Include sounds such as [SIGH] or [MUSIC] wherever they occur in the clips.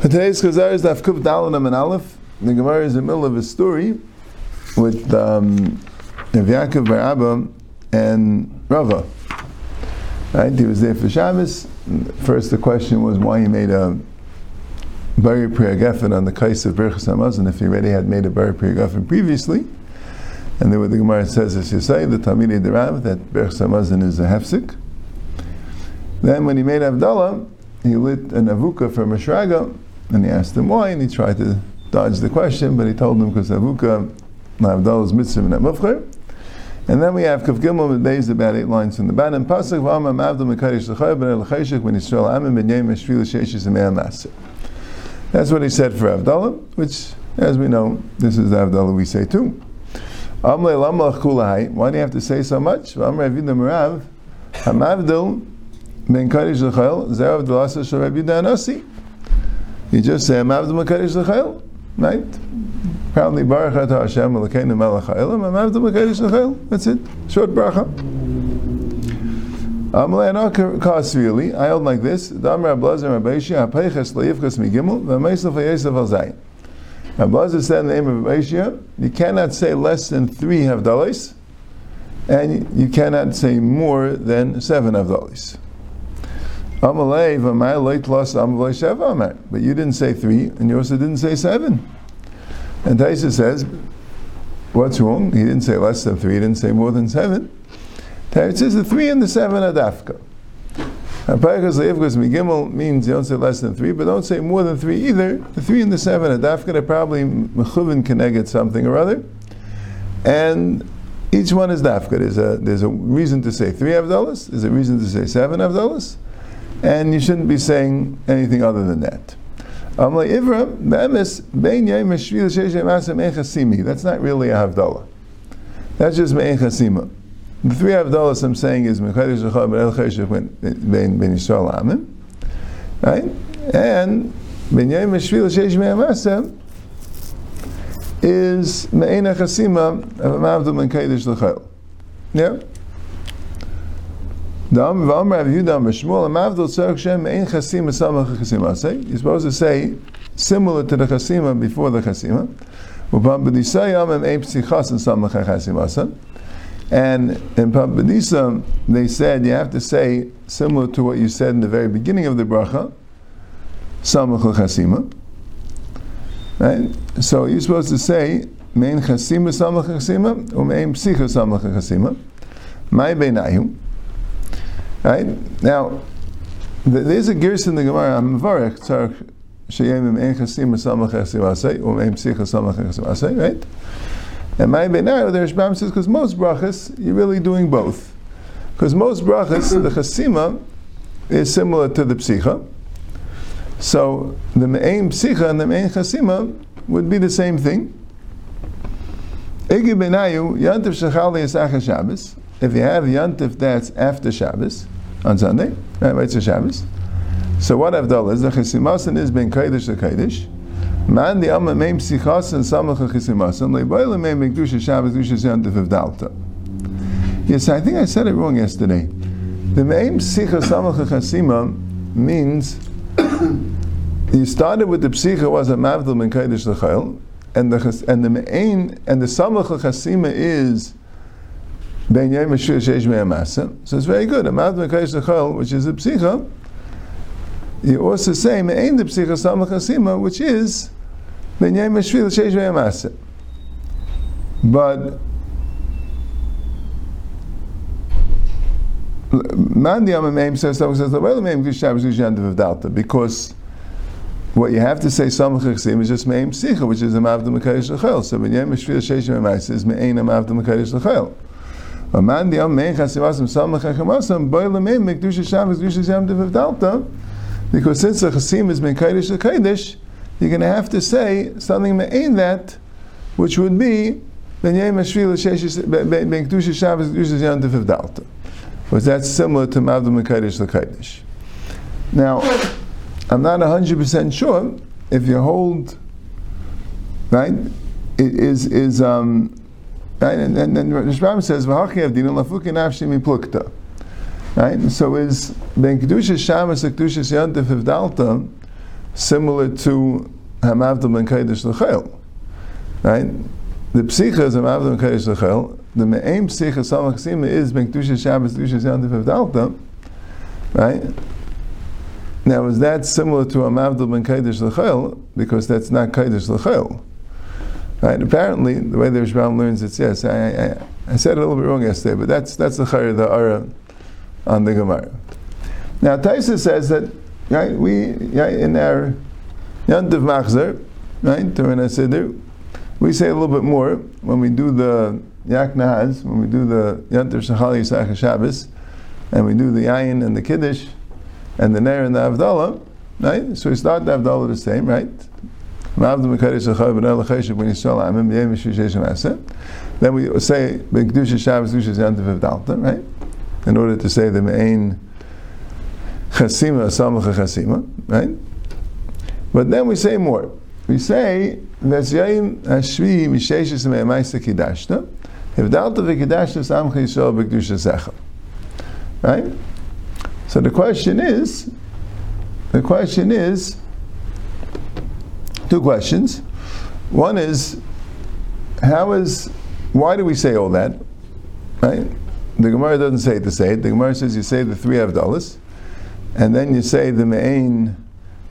Today's Chazar is Daf Kuf Dalanam and Aleph. The Gemara is in the middle of a story with um, Yaakov Bar Abba and Rava. Right? He was there for Shabbos. First, the question was why he made a Bari Priya Geffen on the case of Berchas Hamazon if he already had made a Bari Priya Geffen previously. And then what the Gemara says, as you say, the Talmidei Derav, that Berchas Hamazon is a hefsik. Then when he made Avdallah, he lit an avuka from a shraga, and he asked him why, and he tried to dodge the question, but he told him because avuka, is mitzvah and mufcher. And then we have Kav Gimel with Beis, about eight lines from the bottom. Pasuk v'amam avdom mekadish l'chay ben el cheshek when Yisrael amim ben yem eshvil sheishes emei maser. That's what he said for Avdallah, which, as we know, this is the Avdallah we say too. Amle lamach kulahai. Why do you have to say so much? Amre avidam rav hamavdil ben kadish l'chayil zerav d'lasa sharav yudanasi. You just say hamavdil ben kadish l'chayil, right? Probably Baruch Atah Hashem Elokeinu Melech Ha'ilam Amavdil ben kadish l'chayil. That's it. Short bracha. Amalei no cost really. I hold like this. Dam said in the name of Rabbeishia, you cannot say less than three havdalis, and you cannot say more than seven havdalis. But you didn't say three, and you also didn't say seven. And Taisa says, what's wrong? He didn't say less than three, he didn't say more than seven. It says the three and the seven are dafka. Parakas leivkas migimel means you don't say less than three, but don't say more than three either. The three and the seven are dafka. They're probably mechuvin connected something or other, and each one is dafka. There's a there's a reason to say three avdalas. There's a reason to say seven avdalas, and you shouldn't be saying anything other than that. That's not really a havdalah. That's just me'en chasima. The three Avdalas I'm saying is Mechadish Zechah Ben El Amim, right? And Ben Yom Shvil Sheish Me'amasa is Me'en Chasima of Mavdul Ben Kadish Lechel. Yeah? Dam Vam Rav Yudam B'Shmuel Mavdul Tzarek Shem Me'en Chasima Samach Chasima Say You're supposed to say similar to the Chasima before the Chasima. And in Pampadisa, they said you have to say similar to what you said in the very beginning of the bracha, Samach Chasima. Right? So you're supposed to say Mein Chasima um Samach Chasima or Mein Psicha Samach Chasima. My Beinayu. Right? Now, there's a gears in the Gemara, I'm Varech, Tzarech Sheyem Mein Chasima Samach Chasima or Mein Psicha Samach Chasima right? And my benayo, the Rishbam says, because most brachas, you're really doing both. Because most brachas, the chasima is similar to the psicha. So the me'ain psicha and the me'ain chasima would be the same thing. Egi benayu, yantif shechali is Shabbos. If you have yantif that's after Shabbos, on Sunday, right, a Shabbos. So what Avdallah is, the chasimasan is ben kaidish to kaidish. Man the Amma Meim Sichas and Samach Chisimasan Leiboila Meim Mekdusha Shabbos Dusha Yantif of Dalta. Yes, I think I said it wrong yesterday. The Meim Sicha Samach Chasima means [COUGHS] you started with the Psicha was a Mavdil Ben Kaidish L'Chayil, and the and the Me'ain and the Samach Chasima is Ben Sheish. So it's very good. A Mavdil Ben Kaidish which is a Psicha, you also say Me'ain the Psicha Samach Chasima, which is but the the well Maim Shabbos of Dalta because what you have to say Samach Chaksim is just Meim Sicha, which is a Mav the Mekayish Lechel. So Yem Shvil Sheish Meimais is the Mekayish Lechel. But man the Amamim Chasimasim Samach Chachamasam Boy Lemeim Mekdusha Shabbos Dusha Yantiv of Dalta because since the Chasim is Mekayish Lechayish you're going to have to say something me'ain that, which would be ben yem hashvil ben kedusha Shabbos kedusha yantiv of dalta, because that's similar to mavdum mekadesh lekaidish. Now, I'm not hundred percent sure if you hold right. It is is um, right, and then says avdina lafuki nafshi miplukta. Right, so is ben kedusha Shabbos kedusha yantiv of dalta similar to Hamavdal ben Kodesh L'chel. Right? The psicha is Hamavdal ben Kodesh L'chel. The main psicha Samach Sima is Ben Kedusha Shabbos Kedusha Yantiv Avdalta. Right? Now, is that similar to Hamavdal ben Kodesh L'chel? Because that's not Kodesh L'chel. Right? Apparently, the way the Rishbam learns it, yes, I, I, I said it a little bit wrong yesterday, but that's that's the chayr the ara on the Gemara. Now Taisa says that right we right, in our Yantiv Machzer, right during Siddur, we say a little bit more when we do the Yak Nahaz, when we do the Yantiv Shachal Yisach Shabbos, and we do the Yayin and the Kiddush, and the Ner and the Avdallah, right? So we start the Avdallah the same, right? Then we say Shabbos Yantiv right? In order to say the main Chasima Samach Chasima, right? But then we say more. We say Vesyayim Hashvi Misheshis Me'emaisa Kidashta Samach Yisrael Secha. Right? So the question is, the question is, two questions. One is, how is, why do we say all that? Right? The Gemara doesn't say it to say it. The Gemara says you say the three Avdalas, and then you say the Me'ain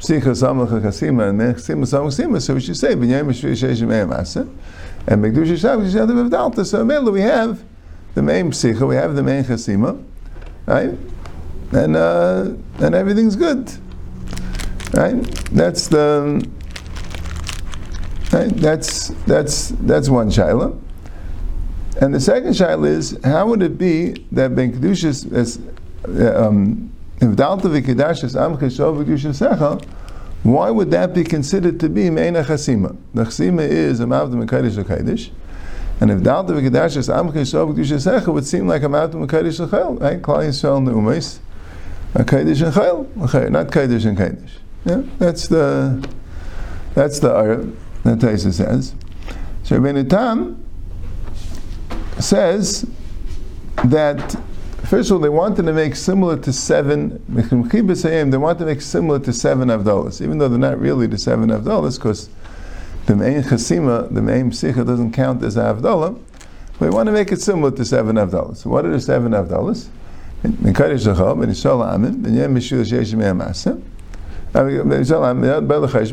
Psicha Samach Chasima and Chasima Samach Sima, so we should say B'nyayim Shvi Sheshim Me'em Asa, and Megdusha Shabbos Yishadim Avdalta. So mainly we have the main Psicha, we have the main Chasima, right? And, uh, and everything's good. Right? That's the Right? That's that's that's one shaila. And the second shaila is how would it be that ben kedushas as um, cheshov v'kedushasecha, why would that be considered to be meina chasima? The chasima is a mavdim v'kedesh v'kedesh. And if dalta v'kedashas am cheshov v'kedushasecha would seem like a mavdim v'kedesh v'chel, right? Klal Yisrael neumes, a kedesh and chel, not kedesh and kedesh. Yeah, that's the that's the that Taisa says. So Rabbeinu Tam says that first of all they wanted to make similar to seven they want to make similar to seven Avdolas, even though they're not really the seven Avdolas, because the main chasima, the main psicha doesn't count as Avdolah. But we want to make it similar to seven Avdolas. So what are the seven Avdolas? Mekadosh Zachal, Ben Yisrael Amin, Ben Yem Mishul Sheish Me'am Belachaysh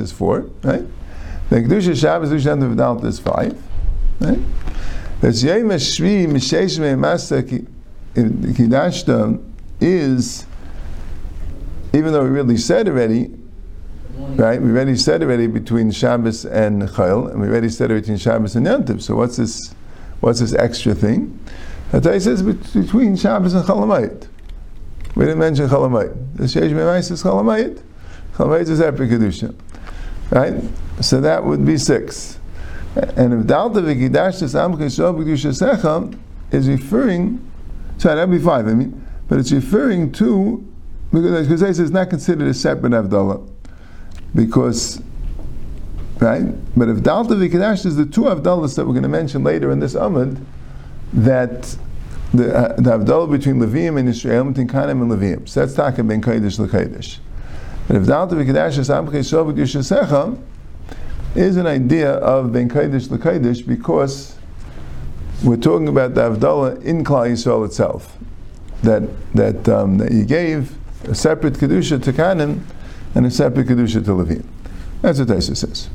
is four, right? The Kedusha Shabbos Kedusha of V'Dalta is five, right? That's Yom Hashvi Mishesh Me'emasa Kidashta is, even though we really said already, right? We already said already between Shabbos and Chayil, and we already said it between Shabbos and Yantiv. So what's this? What's this extra thing? That says between Shabbos and Chalamayit. We didn't mention Chalamayit. The Sheish Memais is Chalamayit. Chalamayit is Epic Kedusha. Right? So that would be six. And if Dalta V'Kidash Tesam Cheshov Kedusha Secha is referring, sorry, that would be five, I mean, but it's referring to, because it is not considered a separate Avdallah. Because, right? But if Dalta V'Kidash is the two Avdallahs that we're going to mention later in this Amud, that the, uh, the Havdalah between Levium and Israel, between Kanim and Levium. So that's talking ben Kodesh LeKodesh. But if Dalta V'Kedash Esam Chesov V'Yushasecha is an idea of ben Kodesh LeKodesh because we're talking about the Havdalah in Klal Yisrael itself. That, that, um, that he gave a separate Kedusha to Kanim and a separate Kedusha to Levium. That's what Taisa says.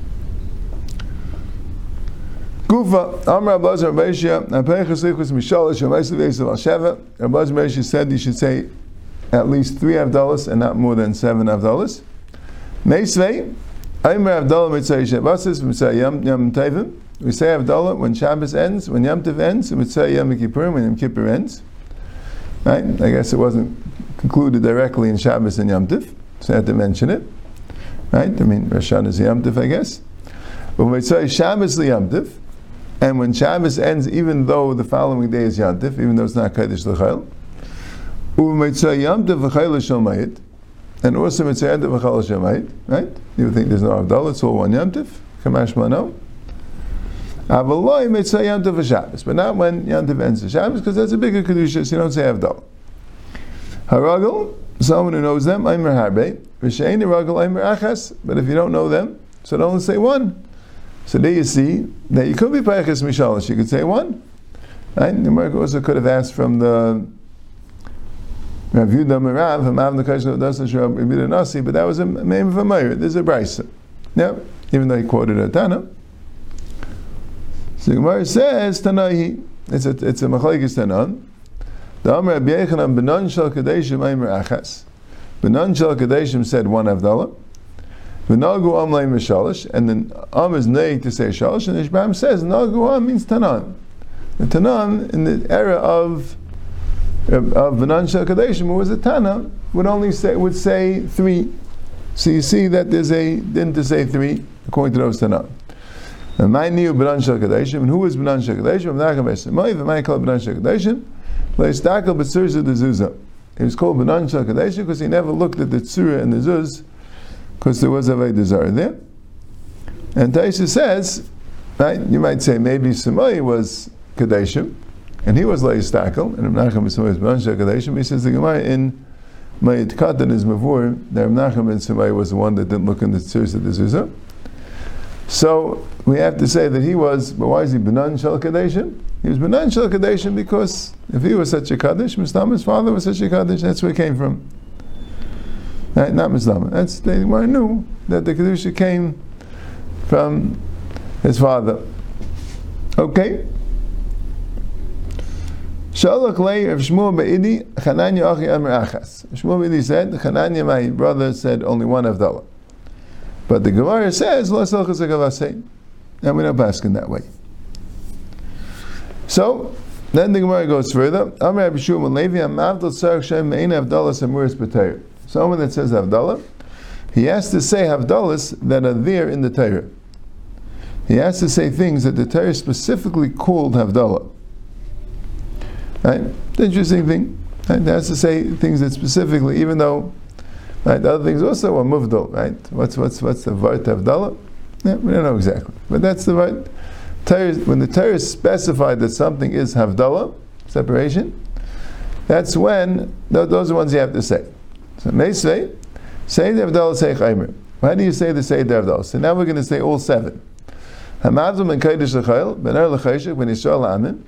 Kufa, Amr Abbas Rabbeishia, Apeichas Lichus Mishalish, Amaisa Vesav Al Sheva. Abbas Rabbeishia said you should say at least three Avdalas and not more than seven Avdalas. Meisvei, Aimer Avdallah Mitzay Shabbasis, Mitzay Yom Yom Tevim. We say Avdallah when Shabbos ends, when Yom Tov ends, and Mitzay Yom Kippur when Yom Kippur ends. Right? I guess it wasn't concluded directly in Shabbos and Yom Tov, so I had to mention it. Right? I mean, Rosh Hashanah is Yom Tov, I guess. When we say Shabbos Yom Tov, and when Shabbos ends, even though the following day is Yantif, even though it's not Kaddish L'chayil, and also Mitzah Yantif V'chayil Shomayit, right? You think there's no Avdallah, it's all one Yantif, Kamash Mano. Avaloi Mitzah Yantif V'Shabbos, but not when Yantif ends the Shabbos, because that's a bigger Kedusha, so you don't say Avdallah. Haragel, someone who knows them, Aimer Harbe, Vishaini Ragal Aimer Achas, but if you don't know them, so only say one. So there you see that you could be Payachas Mishalish, you could say one. Right? The Gemara also could have asked from the Rav Yudah Merav, Hamav Nakash Dosan Shurab Rabbi Nasi, but that was a name of a mayor. This is a brisa. Yeah, even though he quoted a Tana. So the Gemara says Tanahi. It's a it's a machlekes Tanan. The Amr Rabbi Yechanan Benon Shal Kadeshim Aimer Achas. Benon Shal Kadeshim said one Avdallah. V'nagu Am Leim Shalish, and then Am is nay to say Shalish, and Ishbam says Nagu Am means Tanan. The Tanan in the era of of Benon Shal Kadeshim, who was a Tana, would only say would say three. So you see that there's a didn't to say three according to those Tanan. And my new Benon Shal Kadeshim, and who was Benon Shal Kadeshim? V'nacham Esemoi, v'may called Benon Shal Kadeshim. Leistakel b'tzurza the zuzah. He was called Benon Shal Kadeshim because he never looked at the tzura and the zuz because there was a Veidazar there. And Taisha says, right, you might say maybe Samai was Kadeshim, and he was Leistakel, and Menachem Samai was Benon Shal Kadeshim. He says the Gemara in Mayit Katan is Mavur, that Menachem and Samai was the one that didn't look in the tzura de zuzah. So we have to say that he was, but why is he Benan Shal Kadeshim? He was Benan Shal Kadeshim because if he was such a Kaddish, Mustama's father was such a Kaddish, that's where he came from. Right? Not Mustama. That's, they well, knew that the Kedusha came from his father. Okay? Shalach lay of Shmuel Be'idi, Chananya Achi Amr Achas. Shmuel Be'idi said, Chananya, my brother, said only one Avdallah. But the Gemara says, Lo and we don't pass in that way. So, then the Gemara goes further. Someone that says Havdalah, he has to say Havdalahs that are there in the Torah. He has to say things that the Torah specifically called Havdalah. Right? Interesting thing. Right? He has to say things that specifically, even though Right? The other things also are muvdal, right? What's what's what's the vart avdala? Yeah, we don't know exactly, but that's the vart. when the Torah specified that something is havdala, separation, that's when those are the ones you have to say. So may say, say the avdala say do you say the say the? So now we're going to say all seven. Hamazum and kaidish lechayil ben er lechayshik ben yisrael amin.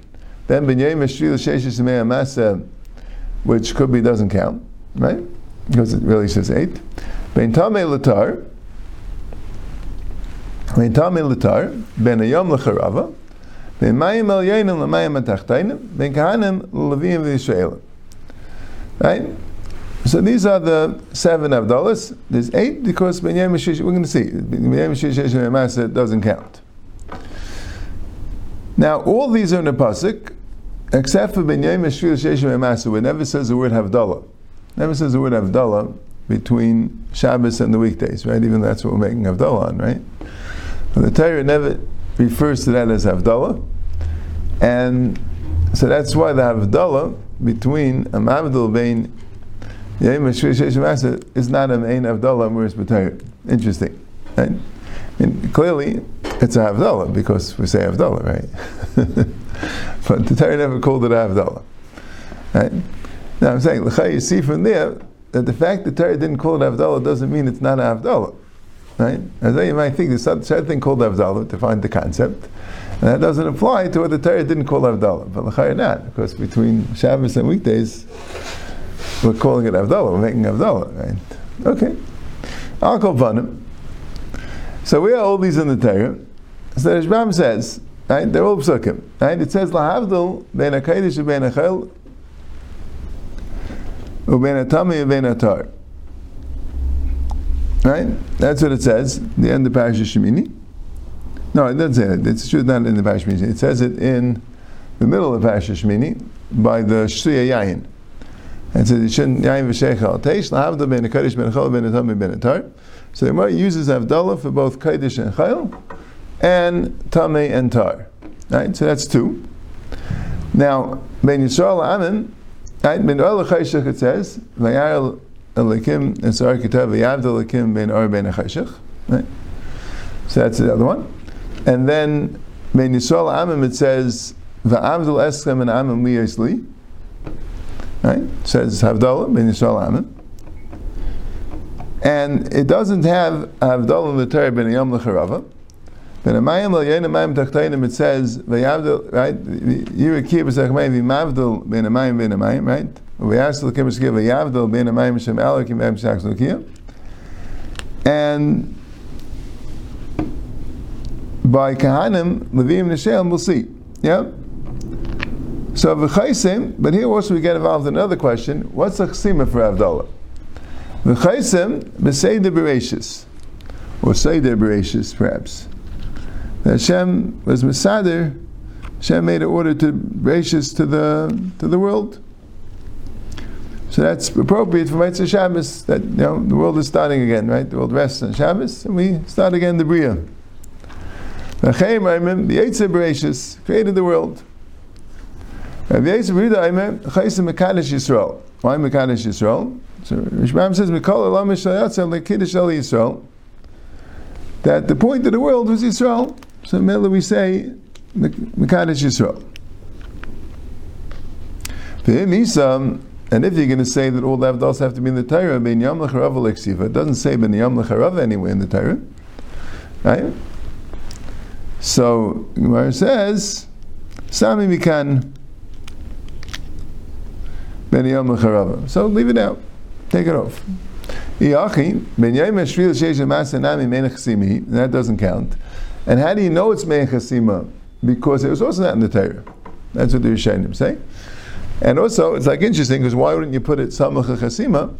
Then ben yem eshri l'sheshish amasa, which could be doesn't count, right? because it really says eight. Ben Tame Latar, Ben Tame Latar, Ben Ayom Lecharava, Ben Mayim El Ben Kahanim Levim V'Yisraelim. Right? So these are the seven Avdalas. There's eight because Ben Yem we're going to see, Ben Yem Masa doesn't count. Now, all these are in the Pasuk, except for Ben Yem Masa, where it never says the word Havdalah. Never says the word Avdallah between Shabbos and the weekdays, right? Even that's what we're making Avdallah on, right? But the Torah never refers to that as Avdallah. And so that's why the Avdallah between a Mavdal Bain Is not a main Avdallah, whereas B'Torah. Interesting, right? And clearly, it's a Havdalah because we say Havdalah, right? [LAUGHS] but the Torah never called it a Havdalah, right? Now I'm saying, you see from there that the fact that Torah didn't call it Avdallah doesn't mean it's not an Avdallah. Right? As you might think, there's certain thing called Avdallah to find the concept. And that doesn't apply to what the Torah didn't call Avdallah. But L'chayr not, because between Shabbos and weekdays, we're calling it Avdallah, we're making Avdallah, right? Okay. I'll call Vanim. So we have all these in the Torah. So the says, right, they're all psukim. Right? It says, Lahavdil, ben HaKadosh ben HaChel, Uben atami uben atar. Right? That's what it says. The end of Parashat Shemini. No, it doesn't say it. It's not in the Parashat Shemini. It says it in the middle of Parashat Shemini by the Shriya Yayin. It says, "Yishin Yayin v'sheich al teish lahavda ben kodesh ben chol ben atami ben atar." So the Gemara uses Avdallah for both kodesh and chayil, and tame and tar. Right? So that's two. Now, ben Yisrael Amin Right? Ben Or L'Chayshach it says, Vayar Elikim, and Sar Kitav, Vayavd Elikim Ben Or Ben Achayshach. Right? So that's the other one. And then Ben Yisrael Amim it says, Va'avdul Eschem and Amim Liyos Li. Right? Says Havdalah, Ben Yisrael Amim. And it doesn't have Avdol in the Torah ben Yom Lecharava. Ben Amayim Al Yein Amayim Tachtainim it says Vayavdol right Yirakir B'Zachmayim V'Mavdol Ben Amayim Ben Amayim right V'Yasel Kim B'Shkiv V'Yavdol Ben Amayim Shem Elakim Ben Shach Lukia and by Kahanim Levim Nishalim we'll see yeah so V'Chaisim but here also we get involved in another question what's the Chesima for Avdollah V'chaisim b'seider bereshis, or seider bereshis, perhaps. That Hashem was Mesader, Hashem made an order to bereshis to the to the world. So that's appropriate for Mitzvah Shabbos. That you know the world is starting again, right? The world rests on Shabbos, and we start again the Bria. The Yetzer Bereshis created the world. Yisrael. Why Yisrael? Rishbam says, "Mikol Elam Yisrael Kiddush El Yisrael." That the point of the world was Yisrael. So Mela we say Mekadosh Yisrael. And if you're going to say that all the avdals have to be in the Torah, ben yam lechiva it doesn't say ben yam lecharav anyway in the Torah, right? So Gemara says, "Sami mikan lecharava." So leave it out. Take it off. That doesn't count. And how do you know it's Mechasima? Because it was also not in the Torah. That's what the Rishonim say. And also, it's like interesting because why wouldn't you put it Samach Chasima?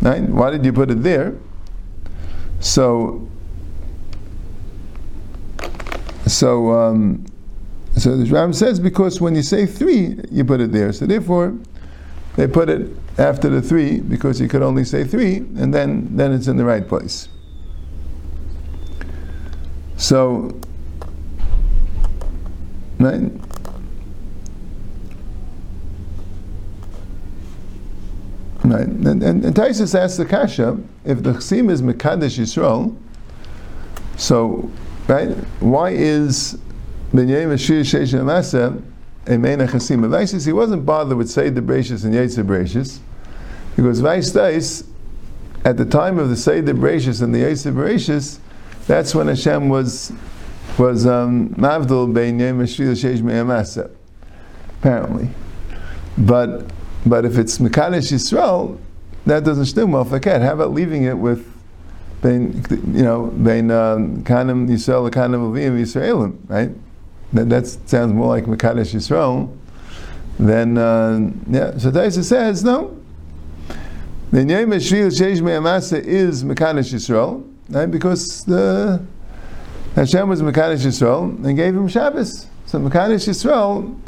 Right? Why did you put it there? So, so, um, so the Ram says because when you say three, you put it there. So therefore, they put it after the three because you could only say three, and then, then it's in the right place. So, right? Right. And, and, and Taisus asks the Kasha, if the Chsim is Mekadesh Yisrael, so, right, why is Benyay Mashir Sheish Amasa Emena Chasim. Vaisis, he wasn't bothered with Seder Brachis and Yetzer Brachis, because Vais at the time of the Seder Brachis and the Yetzer Brachis, that's when Hashem was was um, Mavdul Bein Yem Shvil Sheish Me'amasa, apparently. But but if it's Mekadesh Yisrael, that doesn't still well cat. How about leaving it with Bein, you know, Bein um, Kanim Yisrael, Kanim Avim Yisraelim, right? That, that sounds more like Mekadesh Yisrael, then, uh, yeah, so Taisa says, no. The of Shvil Sheish Me'amasa is Mekadesh Yisrael, right? because the Hashem was Mekadesh Yisrael and gave him Shabbos. So Mekadesh Yisrael,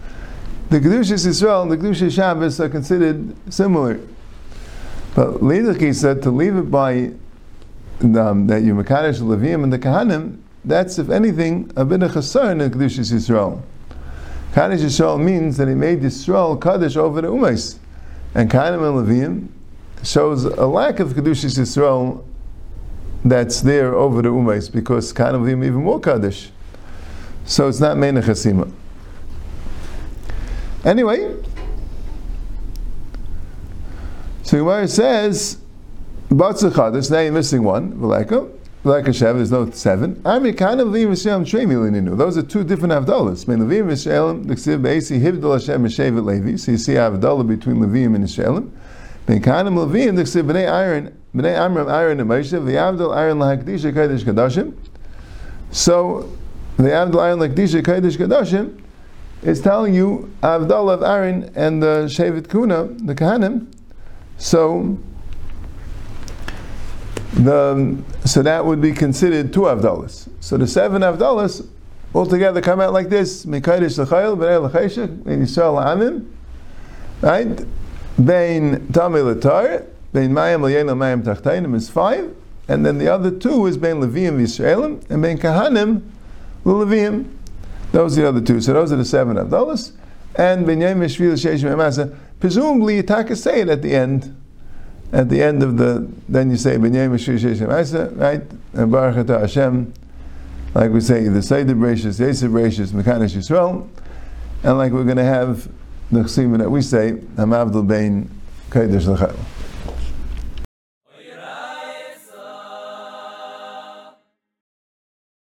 the Kedushas Yisrael and the Kedushas Shabbos are considered similar. But Lidach said to leave it by um, that you Mekadesh Levim and the Kahanim, that's, if anything, a bit of chasar in Kedushas Yisrael. Kaddish Yisrael means that he made Yisrael Kaddish over the Umais. And Kainim and Levim shows a lack of Kedushas Yisrael that's there over the Umais because Kainim and Levim even more Kaddish. So it's not Mena Chasima. Anyway, so Gemara says, Batzah Kaddish, now you're missing one, Veleka like a Shev, there's no seven. Ami kind of Levim Yisraelim Trei Milininu. Those are two different Avdalas. Mein Levim Yisraelim, the Ksiv Beisi Hashem Meshevet Levi. So you see Avdalah between Levim and. Mein kind of Levim, the Ksiv Bnei Aaron, Bnei Amram Aaron and Moshe, the Avdal Aaron Lahakdisha Kodesh. So the Avdal Aaron Lahakdisha Kodesh is telling you Avdal of Aaron and the Shevet Kuna, the Kahanim. So the, so that would be considered two Avdalas. So the seven Avdalas altogether come out like this: Mekaydish l'chayil, b'nei l'chayshik, ben Yisrael l'amim, right? Bein tamil l'tar, bein mayim l'yein l'mayim tachtainim is five, and then the other two is bein leviim v'Yisraelim, and bein kahanim l'leviim. Those are the other two. So those are the seven Avdalas. And ben yem yishvil sheish Presumably, you take say it at the end at the end of the, then you say, B'nyei Meshir Sheshem right? And Baruch Hashem, like we say, the Seder Bereshis, Yesir Bereshis, Mekanesh Yisrael, and like we're going to have the chesima that we say, Hamavdul Bein Kodesh L'chayil.